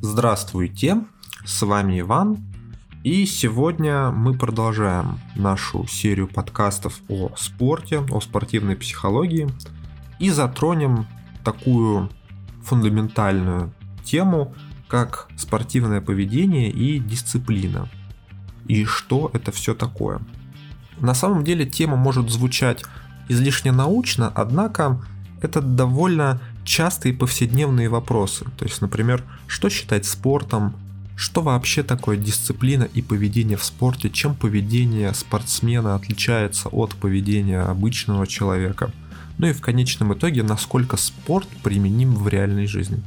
Здравствуйте, с вами Иван, и сегодня мы продолжаем нашу серию подкастов о спорте, о спортивной психологии и затронем такую фундаментальную тему, как спортивное поведение и дисциплина. И что это все такое. На самом деле тема может звучать излишне научно, однако это довольно частые повседневные вопросы. То есть, например, что считать спортом, что вообще такое дисциплина и поведение в спорте, чем поведение спортсмена отличается от поведения обычного человека. Ну и в конечном итоге, насколько спорт применим в реальной жизни.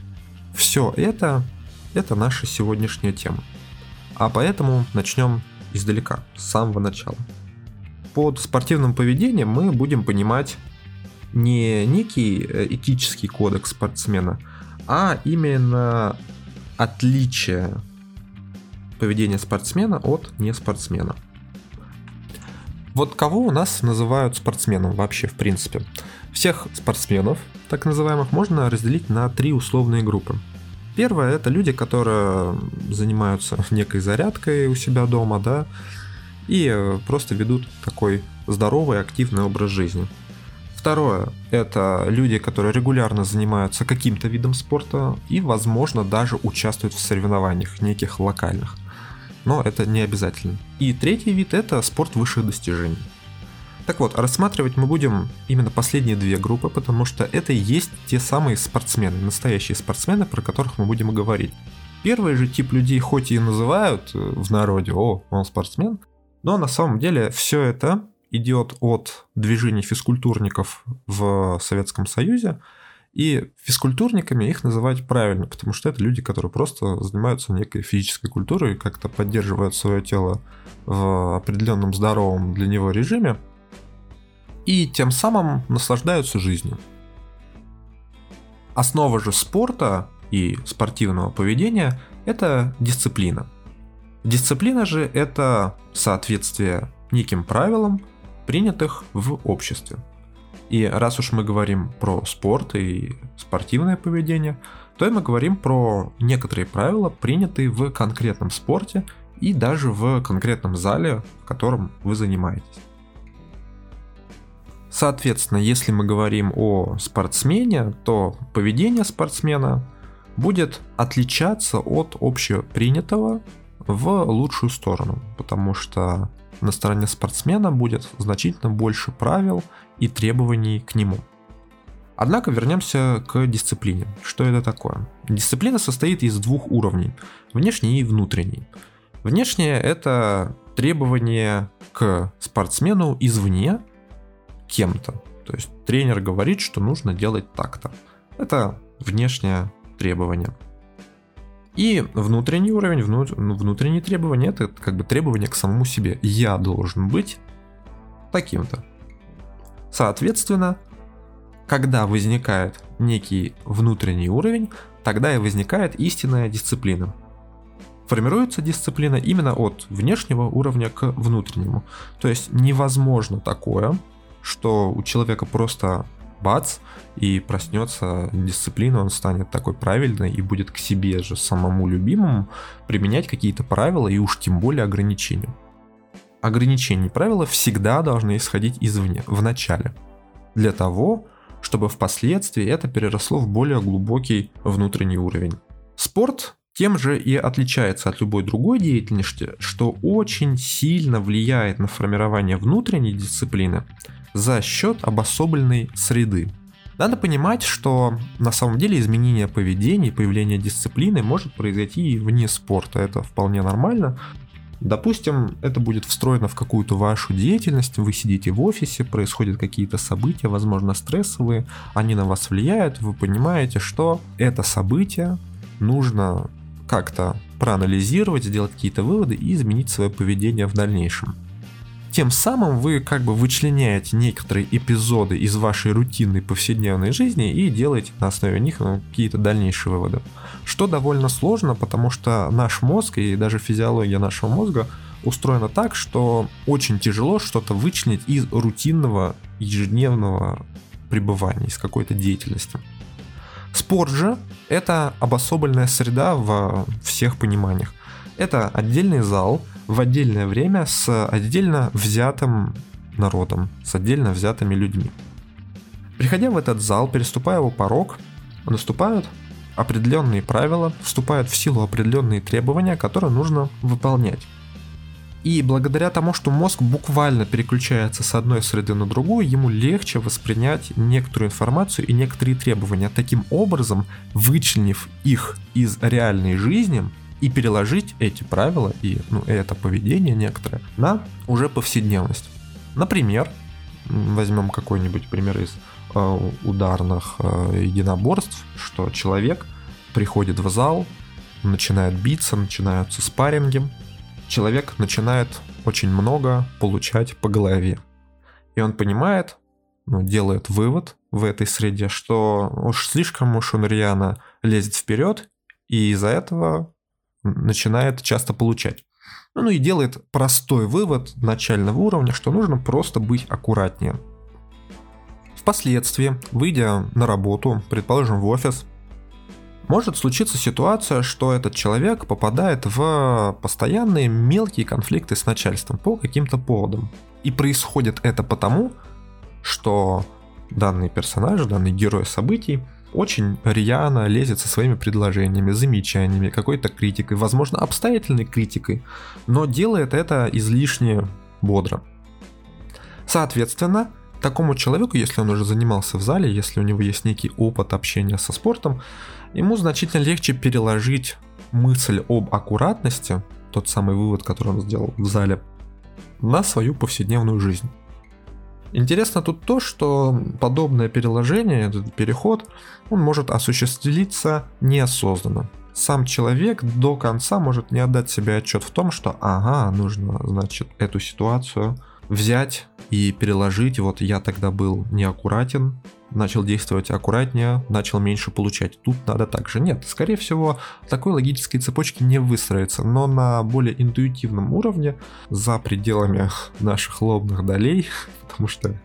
Все это, это наша сегодняшняя тема. А поэтому начнем издалека, с самого начала. Под спортивным поведением мы будем понимать не некий э, этический кодекс спортсмена, а именно отличие поведения спортсмена от неспортсмена. Вот кого у нас называют спортсменом вообще в принципе? Всех спортсменов, так называемых, можно разделить на три условные группы. Первое это люди, которые занимаются некой зарядкой у себя дома, да, и э, просто ведут такой здоровый, активный образ жизни. Второе – это люди, которые регулярно занимаются каким-то видом спорта и, возможно, даже участвуют в соревнованиях неких локальных. Но это не обязательно. И третий вид – это спорт высших достижений. Так вот, рассматривать мы будем именно последние две группы, потому что это и есть те самые спортсмены, настоящие спортсмены, про которых мы будем говорить. Первый же тип людей хоть и называют в народе, о, он спортсмен, но на самом деле все это идет от движений физкультурников в Советском Союзе, и физкультурниками их называть правильно, потому что это люди, которые просто занимаются некой физической культурой, как-то поддерживают свое тело в определенном здоровом для него режиме, и тем самым наслаждаются жизнью. Основа же спорта и спортивного поведения – это дисциплина. Дисциплина же – это соответствие неким правилам, принятых в обществе. И раз уж мы говорим про спорт и спортивное поведение, то мы говорим про некоторые правила, принятые в конкретном спорте и даже в конкретном зале, в котором вы занимаетесь. Соответственно, если мы говорим о спортсмене, то поведение спортсмена будет отличаться от общепринятого в лучшую сторону, потому что на стороне спортсмена будет значительно больше правил и требований к нему. Однако вернемся к дисциплине. Что это такое? Дисциплина состоит из двух уровней, внешний и внутренний. Внешнее это требование к спортсмену извне кем-то. То есть тренер говорит, что нужно делать так-то. Это внешнее требование. И внутренний уровень, вну, ну, внутренние требования, это как бы требования к самому себе. Я должен быть таким-то. Соответственно, когда возникает некий внутренний уровень, тогда и возникает истинная дисциплина. Формируется дисциплина именно от внешнего уровня к внутреннему. То есть невозможно такое, что у человека просто бац, и проснется дисциплина, он станет такой правильной и будет к себе же самому любимому применять какие-то правила и уж тем более ограничения. Ограничения и правила всегда должны исходить извне, в начале, для того, чтобы впоследствии это переросло в более глубокий внутренний уровень. Спорт тем же и отличается от любой другой деятельности, что очень сильно влияет на формирование внутренней дисциплины за счет обособленной среды. Надо понимать, что на самом деле изменение поведения, появление дисциплины может произойти и вне спорта. Это вполне нормально. Допустим, это будет встроено в какую-то вашу деятельность, вы сидите в офисе, происходят какие-то события, возможно, стрессовые, они на вас влияют, вы понимаете, что это событие нужно как-то проанализировать, сделать какие-то выводы и изменить свое поведение в дальнейшем. Тем самым вы как бы вычленяете некоторые эпизоды из вашей рутинной повседневной жизни и делаете на основе них ну, какие-то дальнейшие выводы. Что довольно сложно, потому что наш мозг и даже физиология нашего мозга устроена так, что очень тяжело что-то вычленить из рутинного ежедневного пребывания, из какой-то деятельности. Спорт же – это обособленная среда во всех пониманиях. Это отдельный зал в отдельное время с отдельно взятым народом, с отдельно взятыми людьми. Приходя в этот зал, переступая его порог, наступают определенные правила, вступают в силу определенные требования, которые нужно выполнять. И благодаря тому, что мозг буквально переключается с одной среды на другую, ему легче воспринять некоторую информацию и некоторые требования. Таким образом, вычленив их из реальной жизни и переложить эти правила и ну, это поведение некоторое на уже повседневность. Например, возьмем какой-нибудь пример из э, ударных э, единоборств, что человек приходит в зал, начинает биться, начинаются спарринги, человек начинает очень много получать по голове. И он понимает, ну, делает вывод в этой среде, что уж слишком уж он рьяно лезет вперед, и из-за этого начинает часто получать. Ну и делает простой вывод начального уровня, что нужно просто быть аккуратнее. Впоследствии, выйдя на работу, предположим в офис, может случиться ситуация, что этот человек попадает в постоянные мелкие конфликты с начальством по каким-то поводам. И происходит это потому, что данный персонаж, данный герой событий очень рьяно лезет со своими предложениями, замечаниями, какой-то критикой, возможно, обстоятельной критикой, но делает это излишне бодро. Соответственно, такому человеку, если он уже занимался в зале, если у него есть некий опыт общения со спортом, ему значительно легче переложить мысль об аккуратности, тот самый вывод, который он сделал в зале, на свою повседневную жизнь. Интересно тут то, что подобное переложение, этот переход, он может осуществиться неосознанно. Сам человек до конца может не отдать себе отчет в том, что ага, нужно, значит, эту ситуацию взять и переложить. Вот я тогда был неаккуратен, начал действовать аккуратнее, начал меньше получать. Тут надо так же. Нет, скорее всего, такой логической цепочки не выстроится, но на более интуитивном уровне, за пределами наших лобных долей, потому что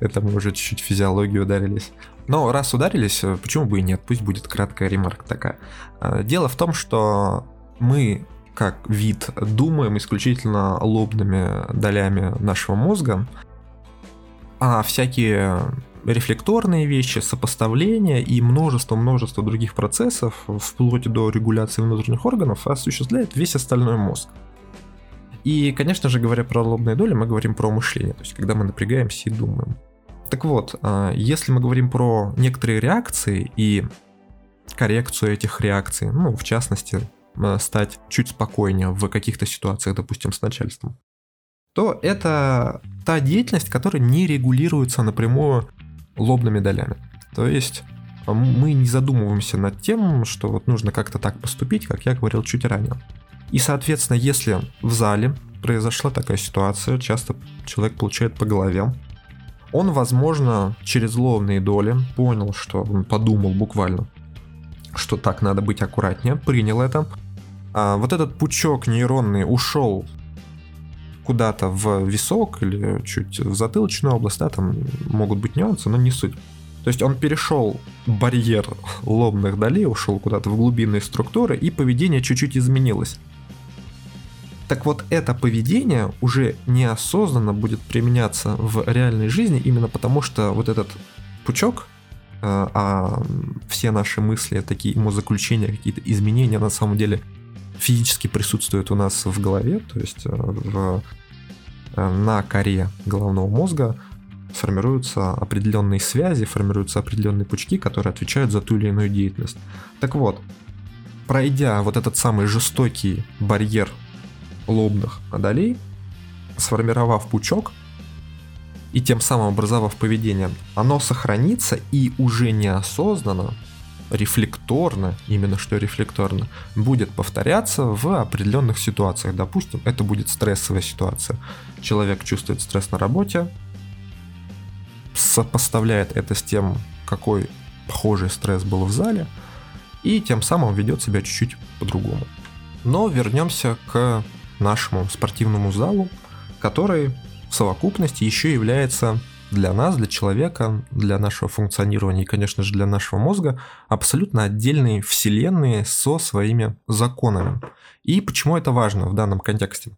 это мы уже чуть-чуть физиологию ударились. Но раз ударились, почему бы и нет, пусть будет краткая ремарка такая. А, дело в том, что мы как вид думаем исключительно лобными долями нашего мозга, а всякие рефлекторные вещи, сопоставления и множество-множество других процессов, вплоть до регуляции внутренних органов, осуществляет весь остальной мозг. И, конечно же, говоря про лобные доли, мы говорим про мышление, то есть когда мы напрягаемся и думаем. Так вот, а, если мы говорим про некоторые реакции и коррекцию этих реакций, ну, в частности, а, стать чуть спокойнее в каких-то ситуациях, допустим, с начальством, то это та деятельность, которая не регулируется напрямую лобными долями. То есть а, мы не задумываемся над тем, что вот нужно как-то так поступить, как я говорил чуть ранее. И, соответственно, если в зале произошла такая ситуация, часто человек получает по голове, он, возможно, через лобные доли понял, что он подумал буквально, что так надо быть аккуратнее, принял это. А вот этот пучок нейронный ушел куда-то в висок или чуть в затылочную область, да, там могут быть нюансы, но не суть. То есть он перешел барьер лобных долей, ушел куда-то в глубинные структуры, и поведение чуть-чуть изменилось. Так вот, это поведение уже неосознанно будет применяться в реальной жизни, именно потому что вот этот пучок, э, а все наши мысли, такие умозаключения, какие-то изменения на самом деле физически присутствуют у нас в голове, то есть э, в Э, на коре головного мозга формируются определенные связи, формируются определенные пучки, которые отвечают за ту или иную деятельность. Так вот, пройдя вот этот самый жестокий барьер лобных долей, сформировав пучок и тем самым образовав поведение, оно сохранится и уже неосознанно рефлекторно, именно что рефлекторно, будет повторяться в определенных ситуациях. Допустим, это будет стрессовая ситуация. Человек чувствует стресс на работе, сопоставляет это с тем, какой похожий стресс был в зале, и тем самым ведет себя чуть-чуть по-другому. Но вернемся к нашему спортивному залу, который в совокупности еще является для нас, для человека, для нашего функционирования и, конечно же, для нашего мозга абсолютно отдельные вселенные со своими законами. И почему это важно в данном контексте?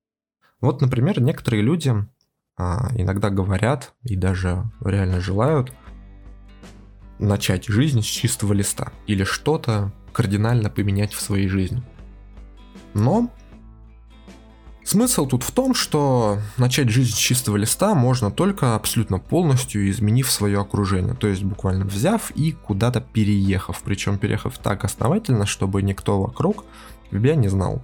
Вот, например, некоторые люди а, иногда говорят и даже реально желают начать жизнь с чистого листа или что-то кардинально поменять в своей жизни. Но Смысл тут в том, что начать жизнь с чистого листа можно только абсолютно полностью изменив свое окружение, то есть буквально взяв и куда-то переехав, причем переехав так основательно, чтобы никто вокруг тебя не знал.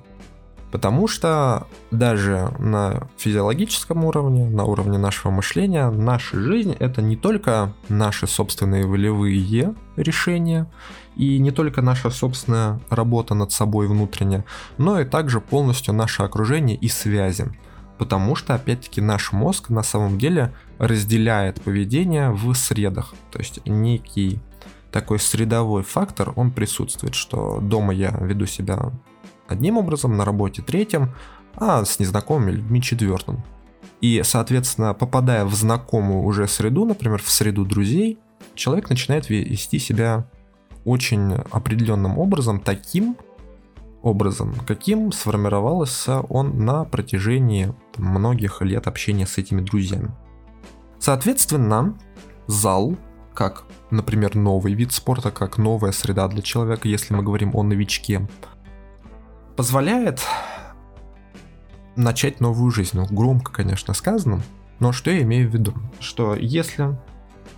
Потому что даже на физиологическом уровне, на уровне нашего мышления, наша жизнь это не только наши собственные волевые решения и не только наша собственная работа над собой внутренняя, но и также полностью наше окружение и связи. Потому что, опять-таки, наш мозг на самом деле разделяет поведение в средах. То есть некий такой средовой фактор, он присутствует, что дома я веду себя одним образом, на работе третьим, а с незнакомыми людьми четвертым. И, соответственно, попадая в знакомую уже среду, например, в среду друзей, человек начинает вести себя очень определенным образом, таким образом, каким сформировался он на протяжении многих лет общения с этими друзьями. Соответственно, зал, как, например, новый вид спорта, как новая среда для человека, если мы говорим о новичке, позволяет начать новую жизнь. Ну, громко, конечно, сказано, но что я имею в виду? Что если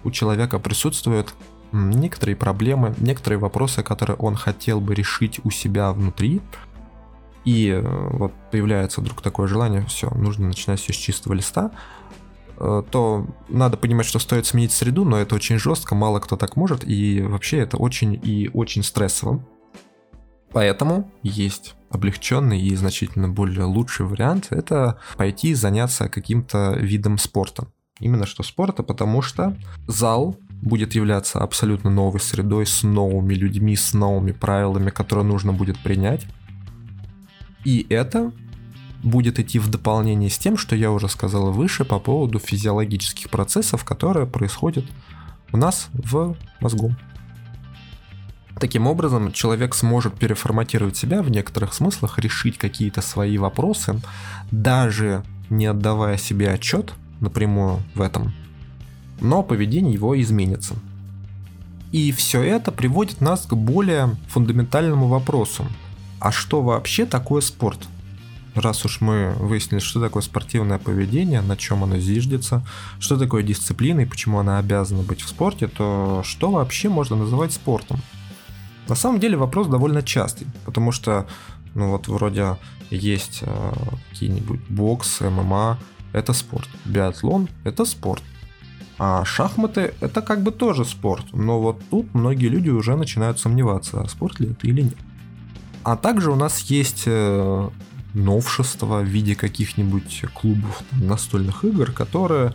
у человека присутствуют некоторые проблемы, некоторые вопросы, которые он хотел бы решить у себя внутри, и э, вот появляется вдруг такое желание, все, нужно начинать все с чистого листа, э, то надо понимать, что стоит сменить среду, но это очень жестко, мало кто так может, и вообще это очень и очень стрессово. Поэтому есть облегченный и значительно более лучший вариант – это пойти заняться каким-то видом спорта. Именно что спорта, потому что зал будет являться абсолютно новой средой, с новыми людьми, с новыми правилами, которые нужно будет принять. И это будет идти в дополнение с тем, что я уже сказал выше по поводу физиологических процессов, которые происходят у нас в мозгу. Таким образом, человек сможет переформатировать себя в некоторых смыслах, решить какие-то свои вопросы, даже не отдавая себе отчет напрямую в этом. Но поведение его изменится. И все это приводит нас к более фундаментальному вопросу. А что вообще такое спорт? Раз уж мы выяснили, что такое спортивное поведение, на чем оно зиждется, что такое дисциплина и почему она обязана быть в спорте, то что вообще можно называть спортом? На самом деле вопрос довольно частый, потому что, ну вот вроде есть э, какие-нибудь бокс, ММА, это спорт. Биатлон – это спорт. А шахматы – это как бы тоже спорт, но вот тут многие люди уже начинают сомневаться, а спорт ли это или нет. А также у нас есть э, новшества в виде каких-нибудь клубов настольных игр, которые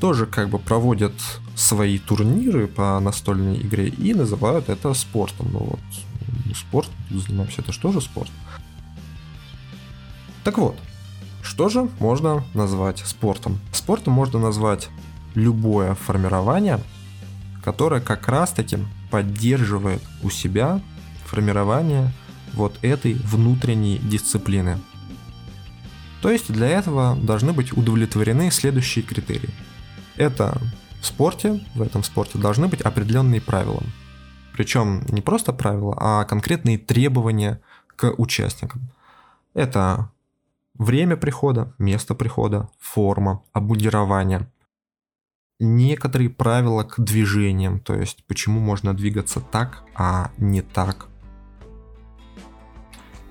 тоже как бы проводят свои турниры по настольной игре и называют это спортом. Ну вот, ну, спорт, занимаемся, это же спорт? Так вот, что же можно назвать спортом? Спортом можно назвать любое формирование, которое как раз таки поддерживает у себя формирование вот этой внутренней дисциплины. То есть для этого должны быть удовлетворены следующие критерии – это в спорте, в этом спорте должны быть определенные правила. Причем не просто правила, а конкретные требования к участникам. Это время прихода, место прихода, форма, обмундирование. Некоторые правила к движениям, то есть почему можно двигаться так, а не так.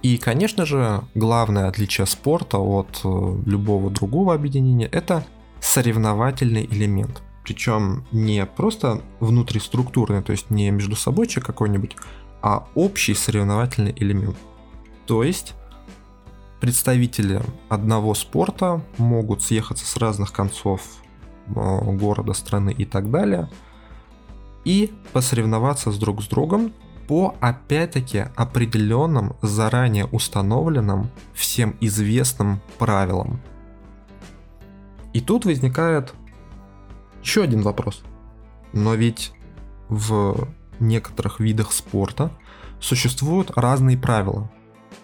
И, конечно же, главное отличие спорта от э, любого другого объединения – это соревновательный элемент. Причем не просто внутриструктурный, то есть не между собойчик какой-нибудь, а общий соревновательный элемент. То есть представители одного спорта могут съехаться с разных концов города, страны и так далее, и посоревноваться с друг с другом по опять-таки определенным, заранее установленным, всем известным правилам. И тут возникает Еще один вопрос. Но ведь в некоторых видах спорта существуют разные правила.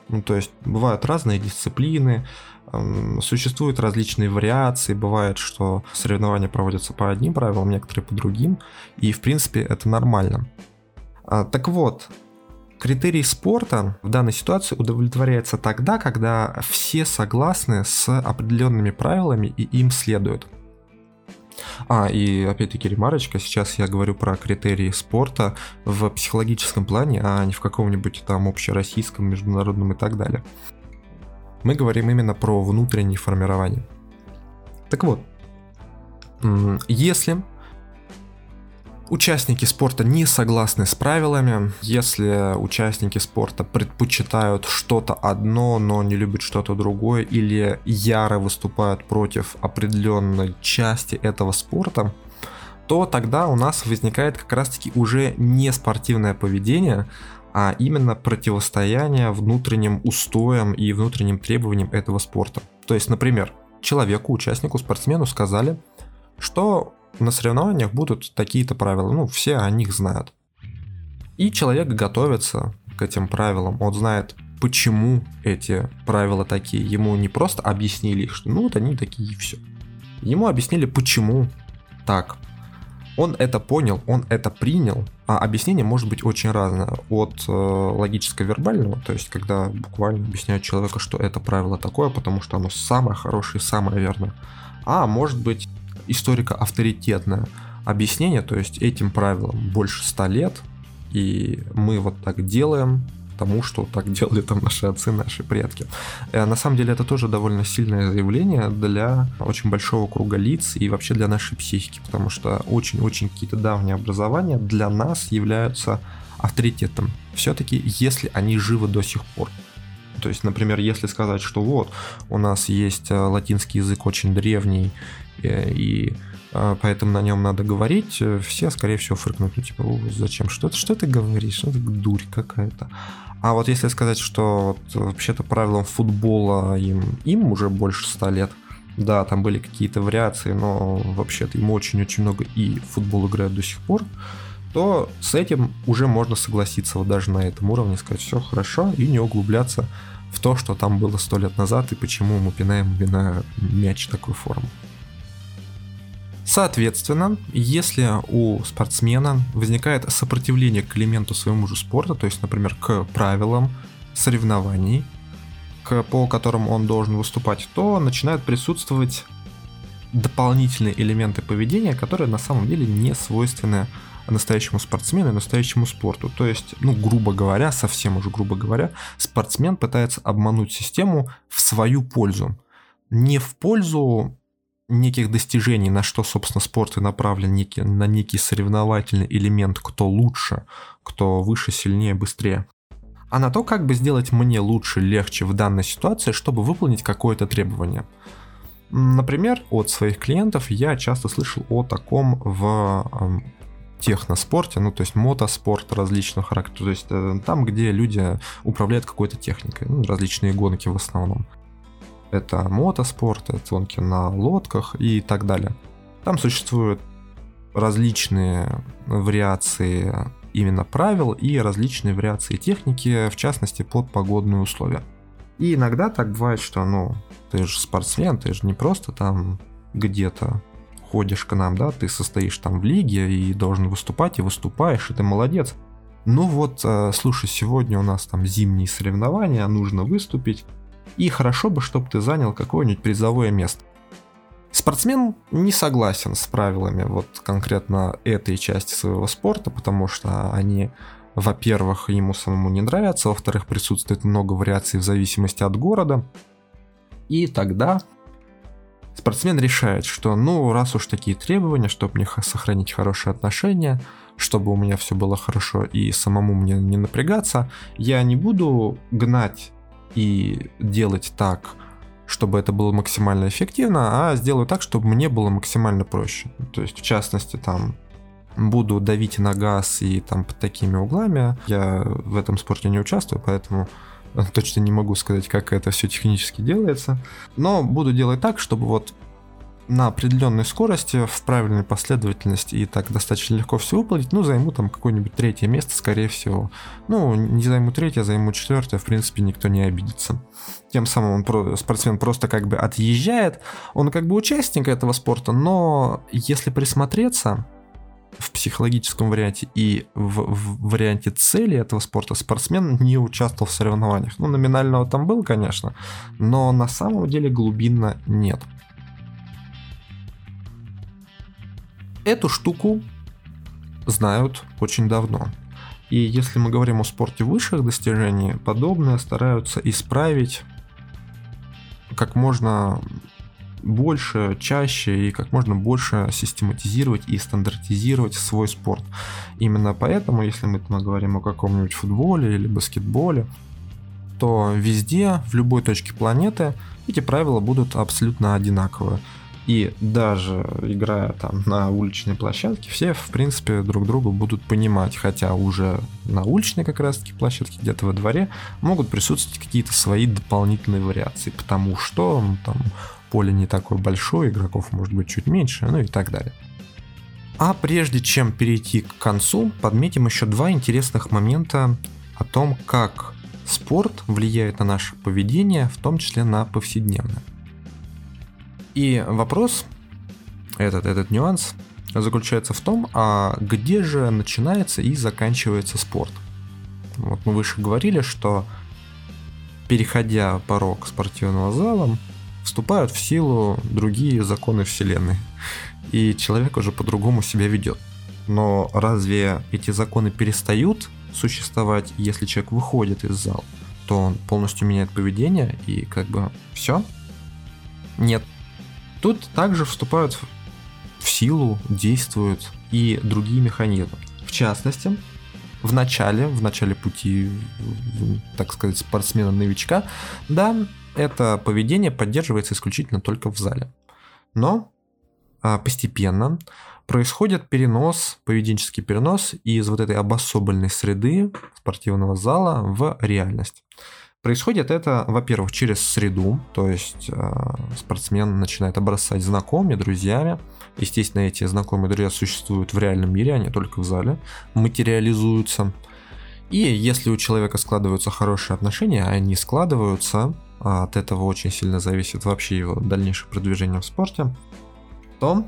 Ну, то есть бывают разные дисциплины, существуют различные вариации, бывает, что соревнования проводятся по одним правилам, некоторые по другим, и в принципе это нормально. А, так вот, критерий спорта в данной ситуации удовлетворяется тогда, когда все согласны с определенными правилами и им следуют. А, и опять-таки ремарочка, сейчас я говорю про критерии спорта в психологическом плане, а не в каком-нибудь там общероссийском, международном и так далее. Мы говорим именно про внутреннее формирование. Так вот, если Участники спорта не согласны с правилами. Если участники спорта предпочитают что-то одно, но не любят что-то другое, или яро выступают против определенной части этого спорта, то тогда у нас возникает как раз-таки уже не спортивное поведение, а именно противостояние внутренним устоям и внутренним требованиям этого спорта. То есть, например, человеку, участнику, спортсмену сказали, что на соревнованиях будут такие-то правила, ну, все о них знают. И человек готовится к этим правилам, он знает, почему эти правила такие. Ему не просто объяснили, что ну вот они такие и все. Ему объяснили, почему так. Он это понял, он это принял, а объяснение может быть очень разное. От э, логическо-вербального, то есть когда буквально объясняют человеку, что это правило такое, потому что оно самое хорошее, самое верное. А может быть историко-авторитетное объяснение, то есть этим правилам больше ста лет, и мы вот так делаем, тому, что так делали там наши отцы, наши предки. Э, на самом деле это тоже довольно сильное заявление для очень большого круга лиц и вообще для нашей психики, потому что очень-очень какие-то давние образования для нас являются авторитетом. Все-таки, если они живы до сих пор. То есть, например, если сказать, что вот, у нас есть э, латинский язык очень древний, и а, поэтому на нем надо говорить, все, скорее всего, фыркнут, ну, типа, зачем, что, ты, что ты говоришь, что это дурь какая-то. А вот если сказать, что вот, вообще-то правилам футбола им, им уже больше ста лет, да, там были какие-то вариации, но вообще-то им очень-очень много и футбол играют до сих пор, то с этим уже можно согласиться вот даже на этом уровне, сказать, все хорошо, и не углубляться в то, что там было сто лет назад, и почему мы пинаем вина мяч такой формы. Соответственно, если у спортсмена возникает сопротивление к элементу своему же спорта, то есть, например, к правилам соревнований, к, по которым он должен выступать, то начинают присутствовать дополнительные элементы поведения, которые на самом деле не свойственны настоящему спортсмену и настоящему спорту. То есть, ну, грубо говоря, совсем уже грубо говоря, спортсмен пытается обмануть систему в свою пользу. Не в пользу неких достижений, на что, собственно, спорт и направлен, некий, на некий соревновательный элемент, кто лучше, кто выше, сильнее, быстрее, а на то, как бы сделать мне лучше, легче в данной ситуации, чтобы выполнить какое-то требование. Например, от своих клиентов я часто слышал о таком в техноспорте, ну то есть мотоспорт различного характера, то есть э, там, где люди управляют какой-то техникой, ну, различные гонки в основном. Это мотоспорт, это гонки на лодках и так далее. Там существуют различные вариации именно правил и различные вариации техники, в частности под погодные условия. И иногда так бывает, что, ну, ты же спортсмен, ты же не просто там где-то ходишь к нам, да, ты состоишь там в лиге и должен выступать, и выступаешь, и ты молодец. Ну вот, э, слушай, сегодня у нас там зимние соревнования, нужно выступить, и хорошо бы, чтобы ты занял какое-нибудь призовое место. Спортсмен не согласен с правилами вот конкретно этой части своего спорта, потому что они, во-первых, ему самому не нравятся, во-вторых, присутствует много вариаций в зависимости от города. И тогда спортсмен решает, что ну раз уж такие требования, чтобы мне сохранить хорошие отношения, чтобы у меня все было хорошо и самому мне не напрягаться, я не буду гнать и делать так, чтобы это было максимально эффективно, а сделаю так, чтобы мне было максимально проще. То есть, в частности, там буду давить на газ и там под такими углами. Я в этом спорте не участвую, поэтому точно не могу сказать, как это все технически делается. Но буду делать так, чтобы вот на определенной скорости, в правильной последовательности и так достаточно легко все выполнить, ну, займу там какое-нибудь третье место, скорее всего. Ну, не займу третье, а займу четвертое, в принципе, никто не обидится. Тем самым он спортсмен просто как бы отъезжает, он как бы участник этого спорта, но если присмотреться, в психологическом варианте и в, в варианте цели этого спорта спортсмен не участвовал в соревнованиях. Ну, номинального там был, конечно, но на самом деле глубинно нет. Эту штуку знают очень давно. И если мы говорим о спорте высших достижений, подобное стараются исправить как можно больше, чаще и как можно больше систематизировать и стандартизировать свой спорт. Именно поэтому, если мы, мы говорим о каком-нибудь футболе или баскетболе, то везде, в любой точке планеты, эти правила будут абсолютно одинаковые. И даже играя там на уличной площадке, все, в принципе, друг друга будут понимать, хотя уже на уличной как раз-таки площадке, где-то во дворе, могут присутствовать какие-то свои дополнительные вариации, потому что ну, там поле не такое большое, игроков может быть чуть меньше, ну и так далее. А прежде чем перейти к концу, подметим еще два интересных момента о том, как спорт влияет на наше поведение, в том числе на повседневное. И вопрос, этот, этот нюанс, заключается в том, а где же начинается и заканчивается спорт. Вот мы выше говорили, что переходя порог спортивного зала, вступают в силу другие законы Вселенной. И человек уже по-другому себя ведет. Но разве эти законы перестают существовать, если человек выходит из зала? То он полностью меняет поведение и как бы все? Нет, Тут также вступают в силу, действуют и другие механизмы. В частности, в начале, в начале пути, так сказать, спортсмена-новичка, да, это поведение поддерживается исключительно только в зале. Но а, постепенно происходит перенос, поведенческий перенос из вот этой обособленной среды спортивного зала в реальность. Происходит это, во-первых, через среду, то есть э, спортсмен начинает обрастать знакомыми, друзьями. Естественно, эти знакомые друзья существуют в реальном мире, а не только в зале, материализуются. И если у человека складываются хорошие отношения, а они складываются, а от этого очень сильно зависит вообще его дальнейшее продвижение в спорте, то,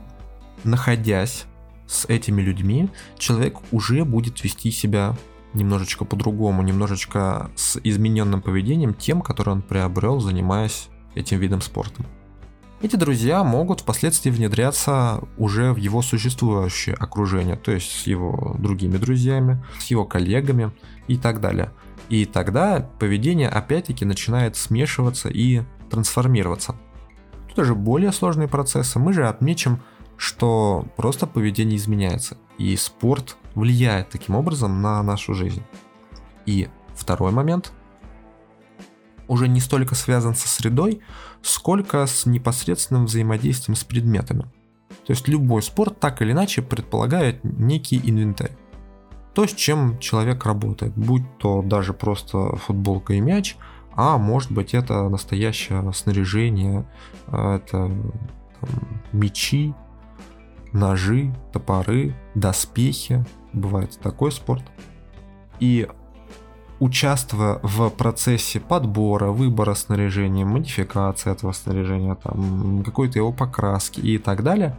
находясь с этими людьми, человек уже будет вести себя немножечко по-другому, немножечко с измененным поведением тем, который он приобрел, занимаясь этим видом спорта. Эти друзья могут впоследствии внедряться уже в его существующее окружение, то есть с его другими друзьями, с его коллегами и так далее. И тогда поведение опять-таки начинает смешиваться и трансформироваться. Тут уже более сложные процессы. Мы же отмечим, что просто поведение изменяется. И спорт влияет таким образом на нашу жизнь. И второй момент уже не столько связан со средой, сколько с непосредственным взаимодействием с предметами. То есть любой спорт так или иначе предполагает некий инвентарь. То, с чем человек работает, будь то даже просто футболка и мяч, а может быть это настоящее снаряжение, это там, мечи, ножи, топоры, доспехи, бывает такой спорт. И участвуя в процессе подбора, выбора снаряжения, модификации этого снаряжения, там, какой-то его покраски и так далее,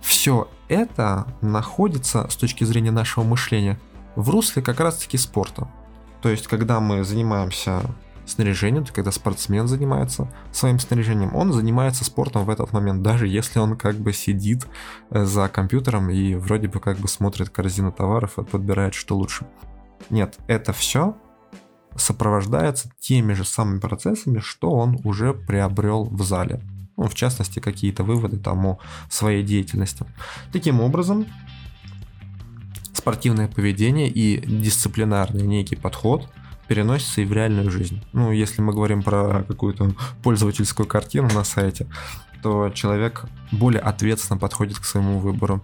все это находится с точки зрения нашего мышления в русле как раз-таки спорта. То есть, когда мы занимаемся снаряжением, когда спортсмен занимается своим снаряжением, он занимается спортом в этот момент, даже если он как бы сидит э, за компьютером и вроде бы как бы смотрит корзину товаров и подбирает, что лучше. Нет, это все сопровождается теми же самыми процессами, что он уже приобрел в зале. Ну, в частности, какие-то выводы там о своей деятельности. Таким образом, спортивное поведение и дисциплинарный некий подход – переносится и в реальную жизнь. Ну, если мы говорим про какую-то пользовательскую картину на сайте, то человек более ответственно подходит к своему выбору.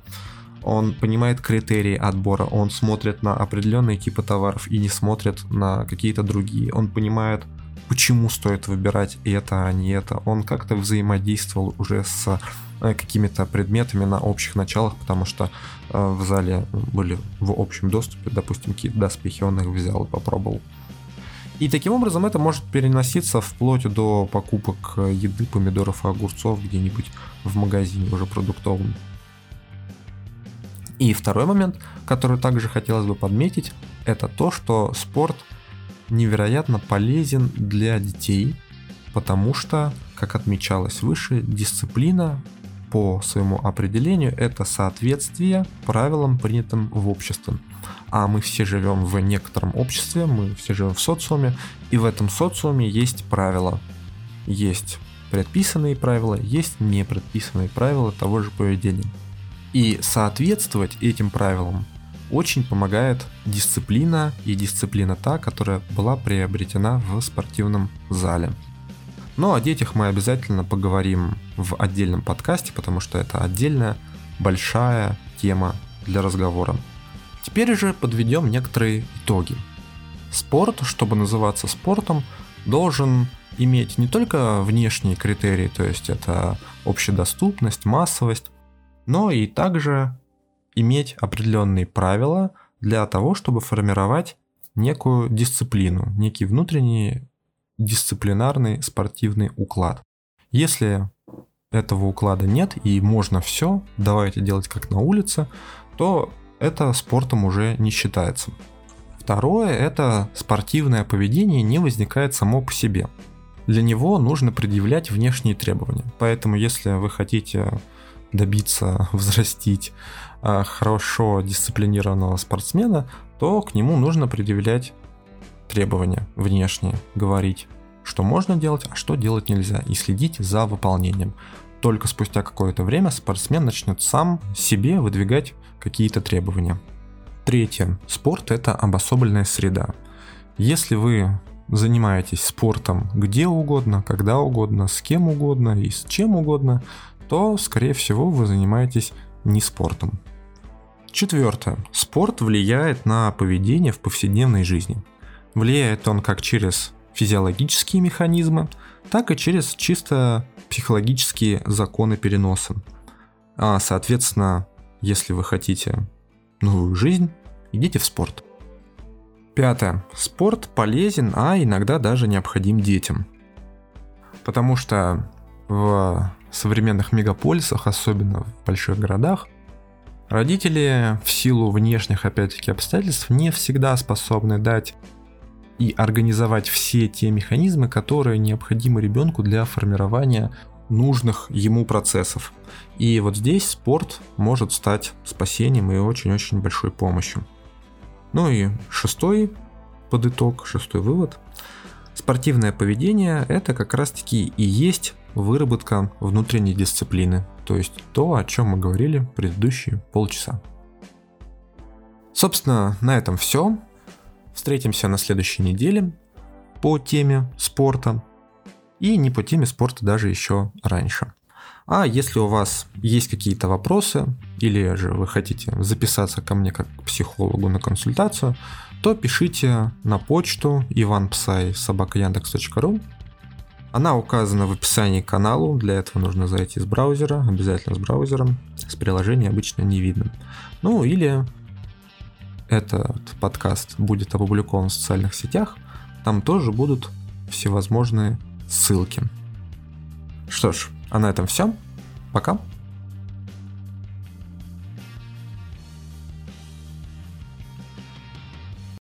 Он понимает критерии отбора, он смотрит на определенные типы товаров и не смотрит на какие-то другие. Он понимает, почему стоит выбирать это, а не это. Он как-то взаимодействовал уже с э, какими-то предметами на общих началах, потому что э, в зале были в общем доступе, допустим, какие-то доспехи, он их взял и попробовал. И таким образом это может переноситься вплоть до покупок еды, помидоров и огурцов где-нибудь в магазине уже продуктовом. И второй момент, который также хотелось бы подметить, это то, что спорт невероятно полезен для детей, потому что, как отмечалось выше, дисциплина по своему определению это соответствие правилам, принятым в обществе. А мы все живем в некотором обществе, мы все живем в социуме, и в этом социуме есть правила. Есть предписанные правила, есть непредписанные правила того же поведения. И соответствовать этим правилам очень помогает дисциплина и дисциплина та, которая была приобретена в спортивном зале. Но о детях мы обязательно поговорим в отдельном подкасте, потому что это отдельная большая тема для разговора. Теперь же подведем некоторые итоги. Спорт, чтобы называться спортом, должен иметь не только внешние критерии, то есть это общедоступность, массовость, но и также иметь определенные правила для того, чтобы формировать некую дисциплину, некий внутренний дисциплинарный спортивный уклад. Если этого уклада нет и можно все, давайте делать как на улице, то это спортом уже не считается. Второе – это спортивное поведение не возникает само по себе. Для него нужно предъявлять внешние требования. Поэтому если вы хотите добиться, взрастить а, хорошо дисциплинированного спортсмена, то к нему нужно предъявлять требования внешние, говорить, что можно делать, а что делать нельзя, и следить за выполнением. Только спустя какое-то время спортсмен начнет сам себе выдвигать какие-то требования. Третье. Спорт – это обособленная среда. Если вы занимаетесь спортом где угодно, когда угодно, с кем угодно и с чем угодно, то, скорее всего, вы занимаетесь не спортом. Четвертое. Спорт влияет на поведение в повседневной жизни. Влияет он как через физиологические механизмы, так и через чисто психологические законы переноса. А, соответственно, если вы хотите новую жизнь, идите в спорт. Пятое. Спорт полезен, а иногда даже необходим детям. Потому что в современных мегаполисах, особенно в больших городах, родители в силу внешних, опять-таки, обстоятельств не всегда способны дать и организовать все те механизмы, которые необходимы ребенку для формирования нужных ему процессов. И вот здесь спорт может стать спасением и очень-очень большой помощью. Ну и шестой под итог, шестой вывод. Спортивное поведение – это как раз-таки и есть выработка внутренней дисциплины, то есть то, о чем мы говорили предыдущие полчаса. Собственно, на этом все. Встретимся на следующей неделе по теме спорта. И не по теме спорта даже еще раньше. А если у вас есть какие-то вопросы или же вы хотите записаться ко мне как к психологу на консультацию, то пишите на почту ivanpsai.sobaka.yandex.ru она указана в описании к каналу, для этого нужно зайти с браузера, обязательно с браузером, с приложения обычно не видно. Ну или этот подкаст будет опубликован в социальных сетях, там тоже будут всевозможные ссылки. Что ж, а на этом все. Пока.